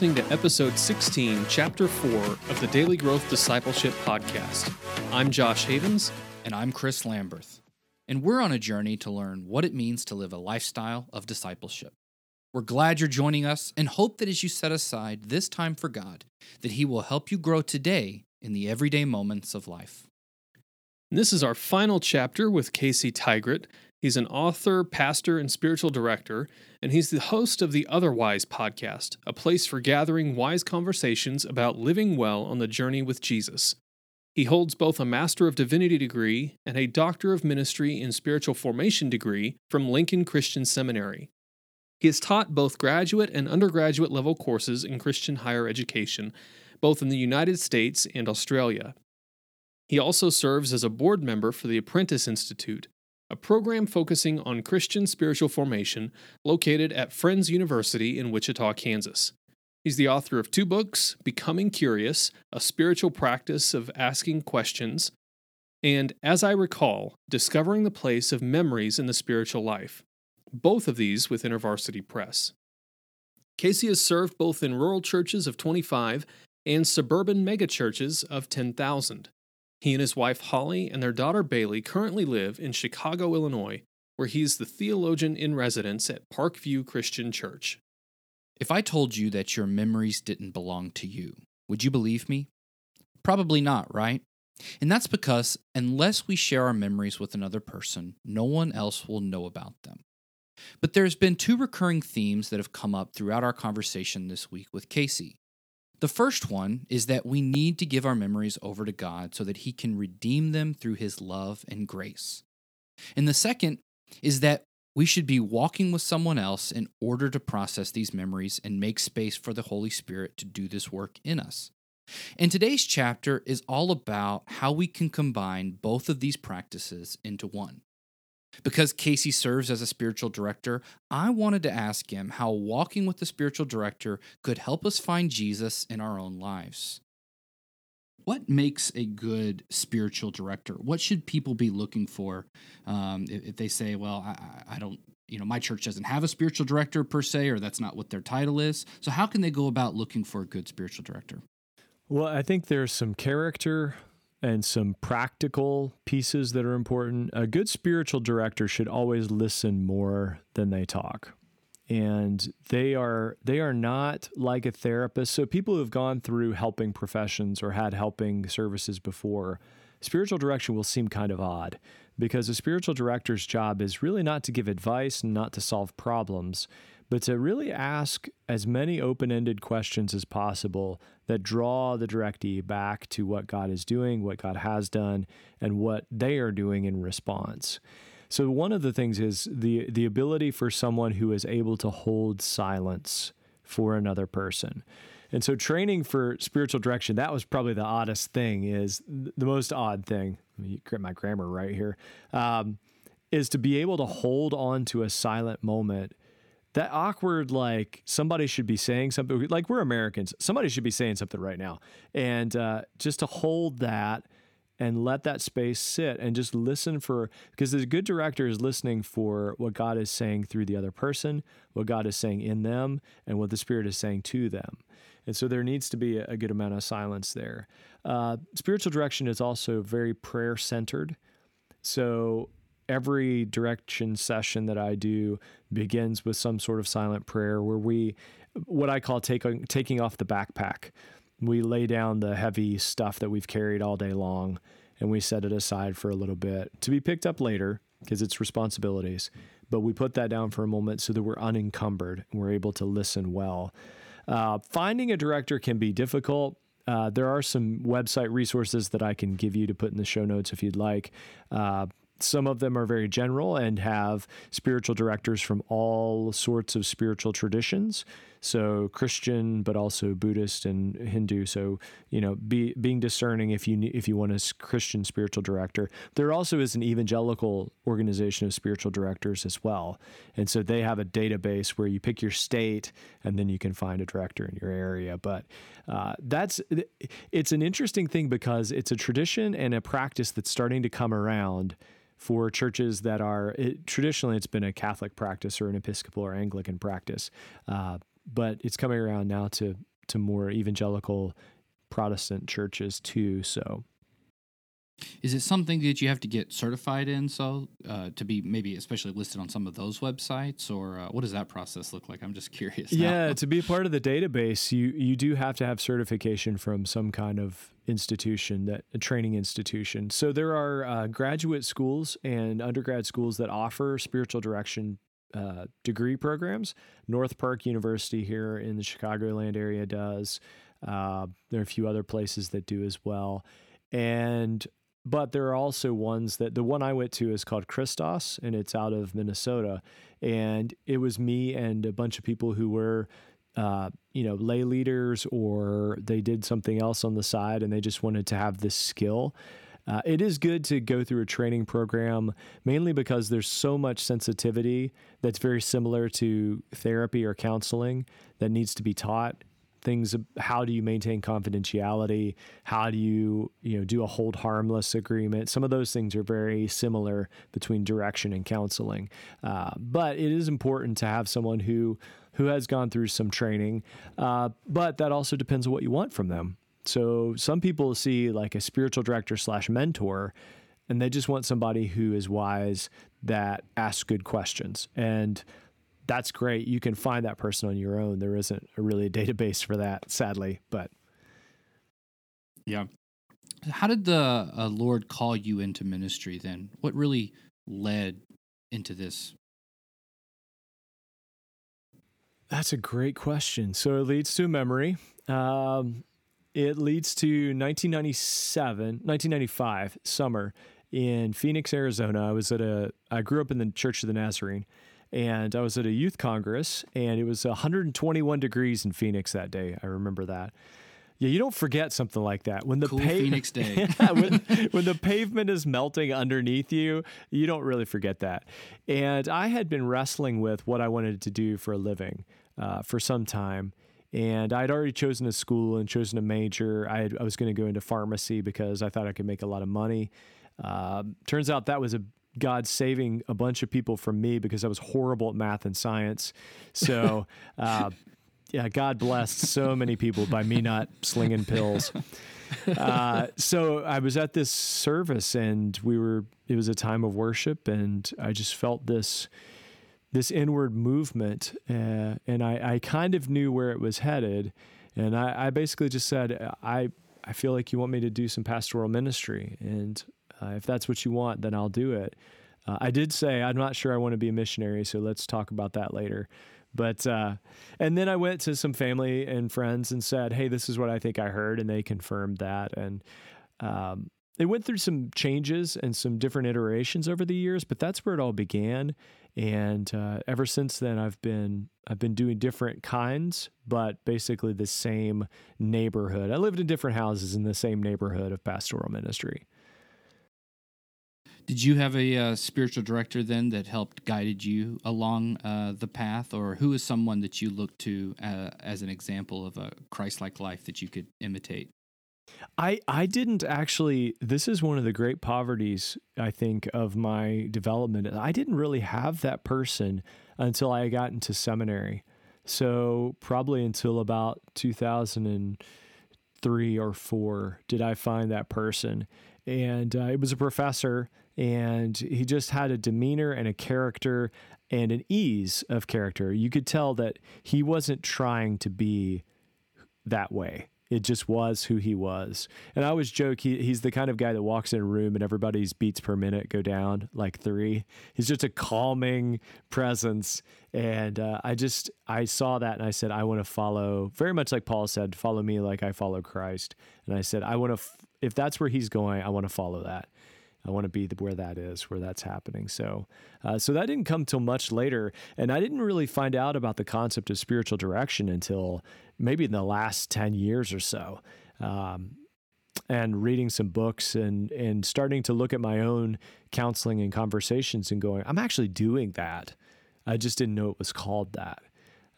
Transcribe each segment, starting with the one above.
listening to episode 16, chapter 4 of the Daily Growth Discipleship Podcast. I'm Josh Havens. And I'm Chris Lamberth. And we're on a journey to learn what it means to live a lifestyle of discipleship. We're glad you're joining us and hope that as you set aside this time for God, that He will help you grow today in the everyday moments of life. This is our final chapter with Casey Tygrett. He's an author, pastor, and spiritual director, and he's the host of the Otherwise podcast, a place for gathering wise conversations about living well on the journey with Jesus. He holds both a Master of Divinity degree and a Doctor of Ministry in Spiritual Formation degree from Lincoln Christian Seminary. He has taught both graduate and undergraduate level courses in Christian higher education, both in the United States and Australia. He also serves as a board member for the Apprentice Institute, a program focusing on Christian spiritual formation located at Friends University in Wichita, Kansas. He's the author of two books Becoming Curious, a spiritual practice of asking questions, and As I Recall, Discovering the Place of Memories in the Spiritual Life, both of these with InterVarsity Press. Casey has served both in rural churches of 25 and suburban megachurches of 10,000. He and his wife Holly and their daughter Bailey currently live in Chicago, Illinois, where he is the theologian in residence at Parkview Christian Church. If I told you that your memories didn't belong to you, would you believe me? Probably not, right? And that's because unless we share our memories with another person, no one else will know about them. But there's been two recurring themes that have come up throughout our conversation this week with Casey. The first one is that we need to give our memories over to God so that He can redeem them through His love and grace. And the second is that we should be walking with someone else in order to process these memories and make space for the Holy Spirit to do this work in us. And today's chapter is all about how we can combine both of these practices into one. Because Casey serves as a spiritual director, I wanted to ask him how walking with the spiritual director could help us find Jesus in our own lives. What makes a good spiritual director? What should people be looking for um, if, if, they say, well, I, I don't, you know, my church doesn't have a spiritual director per se, or that's not what their title is? So, how can they go about looking for a good spiritual director? Well, I think there's some character and some practical pieces that are important. A good spiritual director should always listen more than they talk. And they are they are not like a therapist. So people who have gone through helping professions or had helping services before, spiritual direction will seem kind of odd because a spiritual director's job is really not to give advice and not to solve problems, but to really ask as many open ended questions as possible that draw the directee back to what God is doing, what God has done, and what they are doing in response. So, one of the things is the, the ability for someone who is able to hold silence for another person. And so, training for spiritual direction, that was probably the oddest thing, is the most odd thing. Let me get my grammar right here. Um, is to be able to hold on to a silent moment that awkward like somebody should be saying something like we're americans somebody should be saying something right now. And uh, just to hold that and let that space sit and just listen for because the good director is listening for what god is saying through the other person what god is saying in them and what the spirit is saying to them. And so there needs to be a good amount of silence there. Uh, spiritual direction is also very prayer centered so every direction session that I do begins with some sort of silent prayer where we, what I call taking taking off the backpack. We lay down the heavy stuff that we've carried all day long and we set it aside for a little bit to be picked up later because it's responsibilities. But we put that down for a moment so that we're unencumbered and we're able to listen well. Uh, finding a director can be difficult. Uh, there are some website resources that I can give you to put in the show notes if you'd like. Uh, some of them are very general and have spiritual directors from all sorts of spiritual traditions. So Christian, but also Buddhist and Hindu. So you know, be, being discerning if you if you want a Christian spiritual director. There also is an evangelical organization of spiritual directors as well, and so they have a database where you pick your state and then you can find a director in your area. But uh, that's it's an interesting thing because it's a tradition and a practice that's starting to come around for churches that are it, traditionally it's been a Catholic practice or an Episcopal or Anglican practice. Uh, but it's coming around now to to more evangelical Protestant churches too. So. Is it something that you have to get certified in so uh, to be maybe especially listed on some of those websites or uh, what does that process look like? I'm just curious yeah to be part of the database you you do have to have certification from some kind of institution that a training institution. So there are uh, graduate schools and undergrad schools that offer spiritual direction uh, degree programs north park university here in the chicagoland area does uh, there are a few other places that do as well and but there are also ones that the one I went to is called Christos and it's out of Minnesota. And it was me and a bunch of people who were, uh, you know, lay leaders or they did something else on the side and they just wanted to have this skill. Uh, it is good to go through a training program mainly because there's so much sensitivity that's very similar to therapy or counseling that needs to be taught. Things how do you maintain confidentiality? How do you you know do a hold harmless agreement? Some of those things are very similar between direction and counseling. Uh, but it is important to have someone who who has gone through some training uh, but that also depends on what you want from them so some people see like a spiritual director slash mentor and they just want somebody who is wise that asks good questions and that's great. You can find that person on your own. There isn't a really a database for that, sadly, but yeah. How did the uh, Lord call you into ministry then? What really led into this? That's a great question. So it leads to memory. Um, it leads to 1997, 1995 summer in Phoenix, Arizona. I was at a, I grew up in the Church of the Nazarene and I was at a youth congress, and it was 121 degrees in Phoenix that day. I remember that. Yeah, you don't forget something like that when the cool Phoenix day. yeah, when, when the pavement is melting underneath you, you don't really forget that. And I had been wrestling with what I wanted to do for a living uh, for some time. And I'd already chosen a school and chosen a major. I, had, I was going to go into pharmacy because I thought I could make a lot of money. Uh, turns out that was a God saving a bunch of people from me because I was horrible at math and science. So, uh, yeah, God blessed so many people by me not slinging pills. Uh, so I was at this service and we were, it was a time of worship and I just felt this, this inward movement. Uh, and I, I kind of knew where it was headed. And I, I basically just said, I, I feel like you want me to do some pastoral ministry. And uh, if that's what you want, then I'll do it. Uh, I did say I'm not sure I want to be a missionary, so let's talk about that later. But uh, and then I went to some family and friends and said, "Hey, this is what I think I heard," and they confirmed that. And um, it went through some changes and some different iterations over the years, but that's where it all began. And uh, ever since then, I've been I've been doing different kinds, but basically the same neighborhood. I lived in different houses in the same neighborhood of pastoral ministry. Did you have a uh, spiritual director then that helped guided you along uh, the path, or who is someone that you look to uh, as an example of a Christ-like life that you could imitate? I I didn't actually. This is one of the great poverties I think of my development. I didn't really have that person until I got into seminary. So probably until about 2003 or four did I find that person, and uh, it was a professor and he just had a demeanor and a character and an ease of character. You could tell that he wasn't trying to be that way. It just was who he was. And I always joke he, he's the kind of guy that walks in a room and everybody's beats per minute go down like three. He's just a calming presence. And uh, I just, I saw that and I said, I want to follow, very much like Paul said, follow me like I follow Christ. And I said, I want to, f- if that's where he's going, I want to follow that. I want to be where that is, where that's happening. So, uh, so that didn't come till much later, and I didn't really find out about the concept of spiritual direction until maybe in the last ten years or so. Um, and reading some books and and starting to look at my own counseling and conversations and going, I'm actually doing that. I just didn't know it was called that.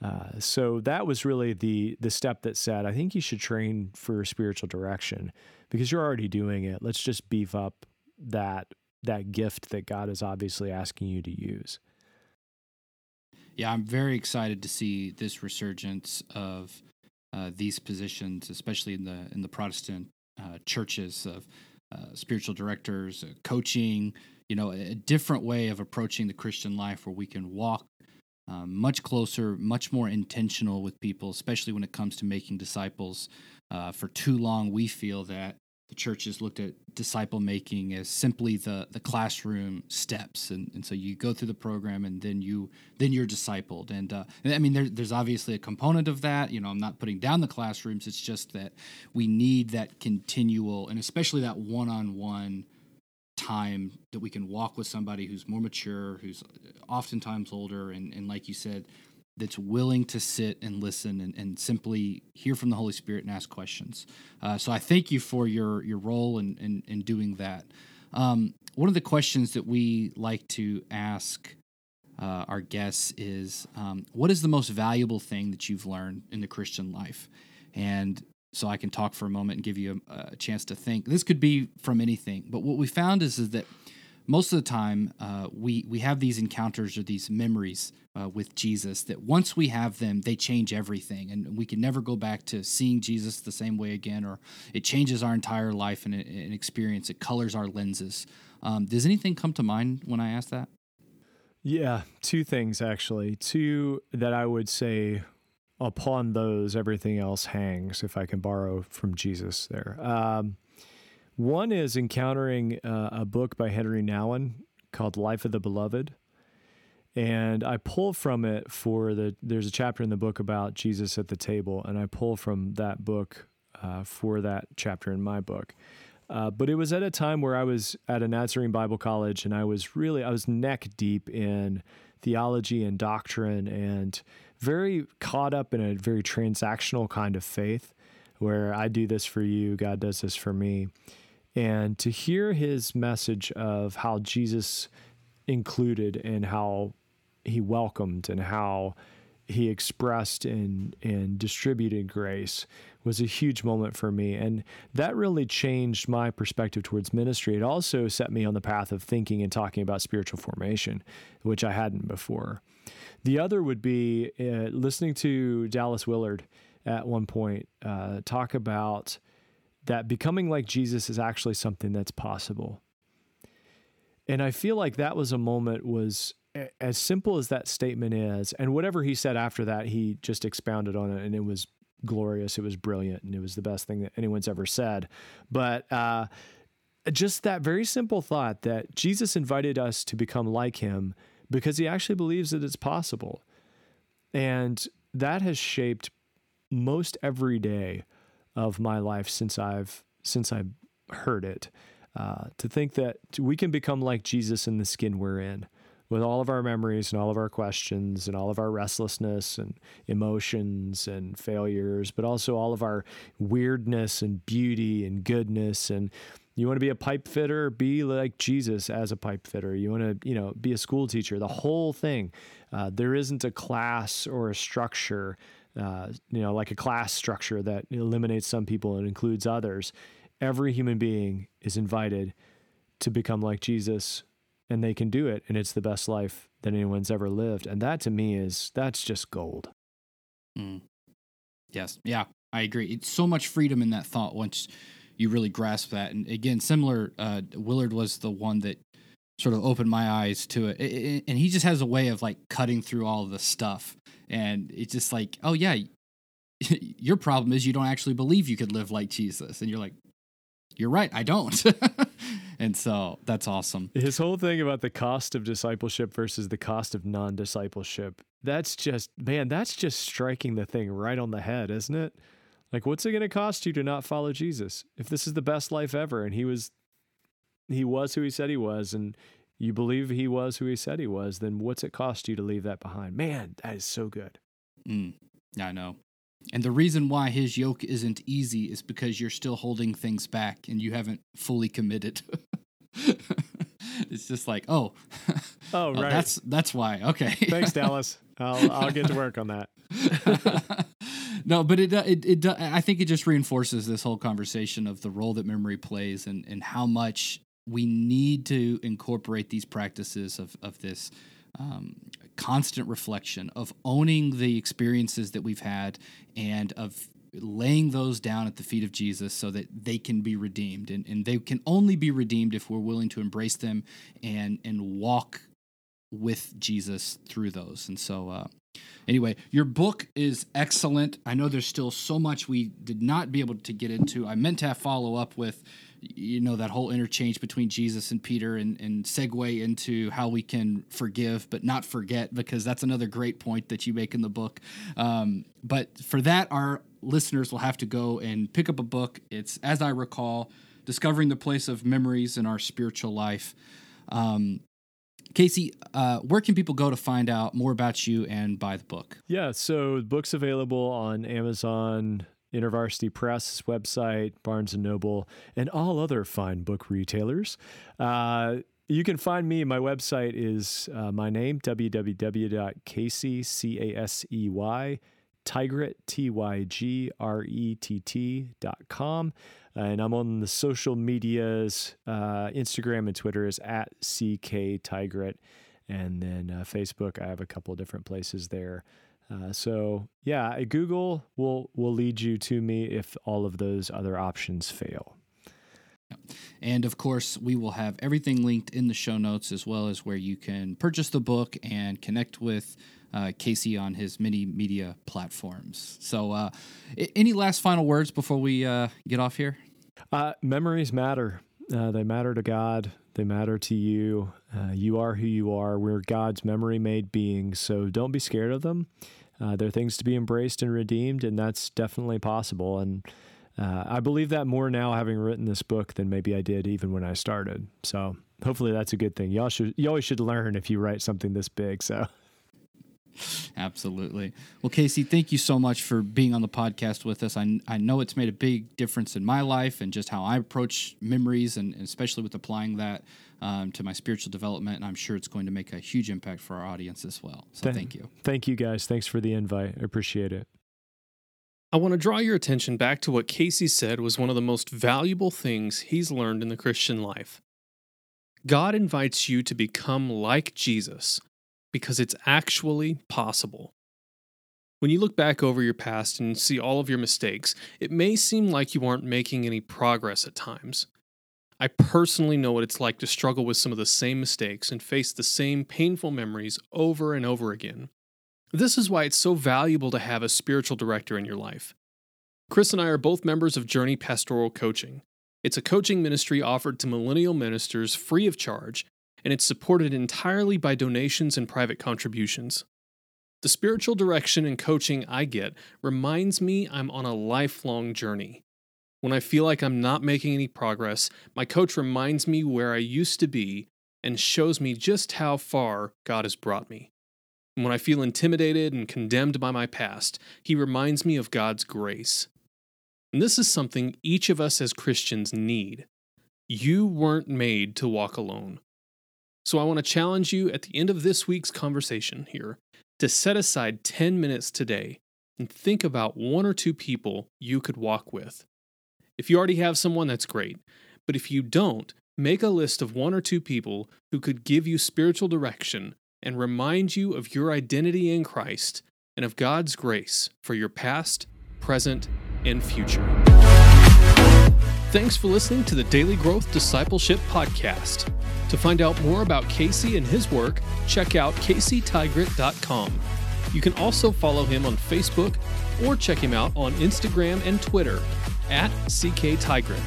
Uh, so that was really the the step that said, I think you should train for spiritual direction because you're already doing it. Let's just beef up that that gift that God is obviously asking you to use. Yeah, I'm very excited to see this resurgence of uh, these positions, especially in the in the Protestant uh, churches of uh, spiritual directors, uh, coaching. You know, a different way of approaching the Christian life where we can walk um, much closer, much more intentional with people, especially when it comes to making disciples. Uh, for too long, we feel that the churches looked at disciple making as simply the the classroom steps. And, and so you go through the program and then you then you're discipled. And, uh, i mean there, there's obviously a component of that. You know i'm not putting down the classrooms. It's just that we need that continual and especially that one-on-one time that we can walk with somebody who's more mature who's oftentimes older. And, and like you said that's willing to sit and listen and, and simply hear from the Holy Spirit and ask questions. Uh, so I thank you for your your role in in, in doing that. Um, one of the questions that we like to ask uh, our guests is, um, "What is the most valuable thing that you've learned in the Christian life?" And so I can talk for a moment and give you a, a chance to think. This could be from anything, but what we found is, is that most of the time uh, we we have these encounters or these memories uh, with Jesus that once we have them, they change everything, and we can never go back to seeing Jesus the same way again, or it changes our entire life and, and experience. It colors our lenses. Um, does anything come to mind when I ask that? Yeah, two things actually. Two that I would say upon those everything else hangs if i can borrow from jesus there um, one is encountering uh, a book by Henri Nouwen called Life of the Beloved. And I pull from it for the, there's a chapter in the book about Jesus at the table, and I pull from that book uh, for that chapter in my book. Uh, but it was at a time where I was at a Nazarene Bible College, and I was really, I was neck deep in theology and doctrine and very caught up in a very transactional kind of faith where I do this for you, God does this for me. And to hear his message of how Jesus included and how he welcomed and how he expressed and, and distributed grace was a huge moment for me. And that really changed my perspective towards ministry. It also set me on the path of thinking and talking about spiritual formation, which I hadn't before. The other would be uh, listening to Dallas Willard at one point uh, talk about that becoming like Jesus is actually something that's possible. And I feel like that was a moment was as simple as that statement is and whatever he said after that he just expounded on it and it was glorious it was brilliant and it was the best thing that anyone's ever said but uh, just that very simple thought that jesus invited us to become like him because he actually believes that it's possible and that has shaped most every day of my life since I've since I heard it. Uh, to think that we can become like Jesus in the skin we're in, with all of our memories and all of our questions and all of our restlessness and emotions and failures, but also all of our weirdness and beauty and goodness. And you want to be a pipe fitter, be like Jesus as a pipe fitter. You want to, you know, be a school teacher. The whole thing. Uh, there isn't a class or a structure uh, you know, like a class structure that eliminates some people and includes others. Every human being is invited to become like Jesus, and they can do it, and it's the best life that anyone's ever lived. And that to me is that's just gold. Mm. Yes, yeah, I agree. It's so much freedom in that thought once you really grasp that. And again, similar, uh, Willard was the one that sort of opened my eyes to it. And he just has a way of like cutting through all the stuff. And it's just like, oh, yeah, your problem is you don't actually believe you could live like Jesus. And you're like, you're right, I don't. and so that's awesome. His whole thing about the cost of discipleship versus the cost of non discipleship, that's just, man, that's just striking the thing right on the head, isn't it? Like, what's it going to cost you to not follow Jesus? If this is the best life ever and he was he was who he said he was and you believe he was who he said he was, then what's it cost you to leave that behind? Man, that is so good. Mm, I know. And the reason why his yoke isn't easy is because you're still holding things back and you haven't fully committed. it's just like, oh, oh, oh, right. that's that's why. Okay. Thanks, Dallas. I'll I'll get to work on that. no, but it, it it I think it just reinforces this whole conversation of the role that memory plays and and how much we need to incorporate these practices of, of this um, constant reflection, of owning the experiences that we've had, and of laying those down at the feet of Jesus so that they can be redeemed. And, and they can only be redeemed if we're willing to embrace them and, and walk with Jesus through those. And so, uh, anyway, your book is excellent. I know there's still so much we did not be able to get into. I meant to have follow up with, you know, that whole interchange between Jesus and Peter and, and segue into how we can forgive but not forget, because that's another great point that you make in the book. Um, but for that, our listeners will have to go and pick up a book. It's, as I recall, Discovering the Place of Memories in Our Spiritual Life. Um, Casey, uh, where can people go to find out more about you and buy the book? Yeah, so the book's available on Amazon, InterVarsity Press website, Barnes and Noble, and all other fine book retailers. Uh, you can find me. My website is uh, my name, www.casey, C-A-S-E-Y, Tygrett, T-Y-G-R-E-T-T dot com. And I'm on the social medias, uh, Instagram and Twitter is at CK Tygrett. And then uh, Facebook, I have a couple different places there. Uh, so yeah, Google will will lead you to me if all of those other options fail. And of course, we will have everything linked in the show notes as well as where you can purchase the book and connect with uh, Casey on his many media platforms. So, uh, any last final words before we uh, get off here? Uh, memories matter. Uh, they matter to God. They matter to you. Uh, you are who you are. We're God's memory made beings. So don't be scared of them. Uh, they're things to be embraced and redeemed, and that's definitely possible. And uh, I believe that more now, having written this book, than maybe I did even when I started. So hopefully that's a good thing. Y'all should you always should learn if you write something this big. So. Absolutely. Well, Casey, thank you so much for being on the podcast with us. I, I know it's made a big difference in my life and just how I approach memories, and, and especially with applying that um, to my spiritual development. And I'm sure it's going to make a huge impact for our audience as well. So Th- thank you. Thank you, guys. Thanks for the invite. I appreciate it. I want to draw your attention back to what Casey said was one of the most valuable things he's learned in the Christian life. God invites you to become like Jesus because it's actually possible. When you look back over your past and see all of your mistakes, it may seem like you aren't making any progress at times. I personally know what it's like to struggle with some of the same mistakes and face the same painful memories over and over again. This is why it's so valuable to have a spiritual director in your life. Chris and I are both members of Journey Pastoral Coaching. It's a coaching ministry offered to millennial ministers free of charge and it's supported entirely by donations and private contributions. The spiritual direction and coaching I get reminds me I'm on a lifelong journey. When I feel like I'm not making any progress, my coach reminds me where I used to be and shows me just how far God has brought me. And when I feel intimidated and condemned by my past, he reminds me of God's grace. And this is something each of us as Christians need. You weren't made to walk alone. So I want to challenge you at the end of this week's conversation here to set aside 10 minutes today and think about one or two people you could walk with. If you already have someone, that's great. But if you don't, make a list of one or two people who could give you spiritual direction and remind you of your identity in Christ and of God's grace for your past, present, and future. Thanks for listening to the Daily Growth Discipleship Podcast. To find out more about Casey and his work, check out caseytygrett.com. You can also follow him on Facebook or check him out on Instagram and Twitter at CKTygrett.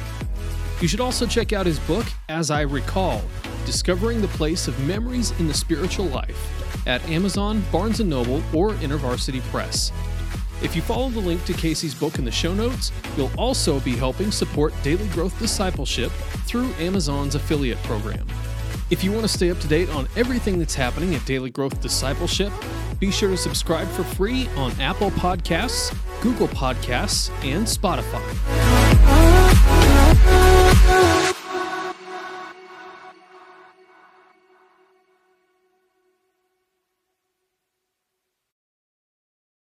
You should also check out his book, As I Recall Discovering the Place of Memories in the Spiritual Life, at Amazon, Barnes & Noble, or InterVarsity Press. If you follow the link to Casey's book in the show notes, you'll also be helping support Daily Growth Discipleship through Amazon's affiliate program. If you want to stay up to date on everything that's happening at Daily Growth Discipleship, be sure to subscribe for free on Apple Podcasts, Google Podcasts, and Spotify.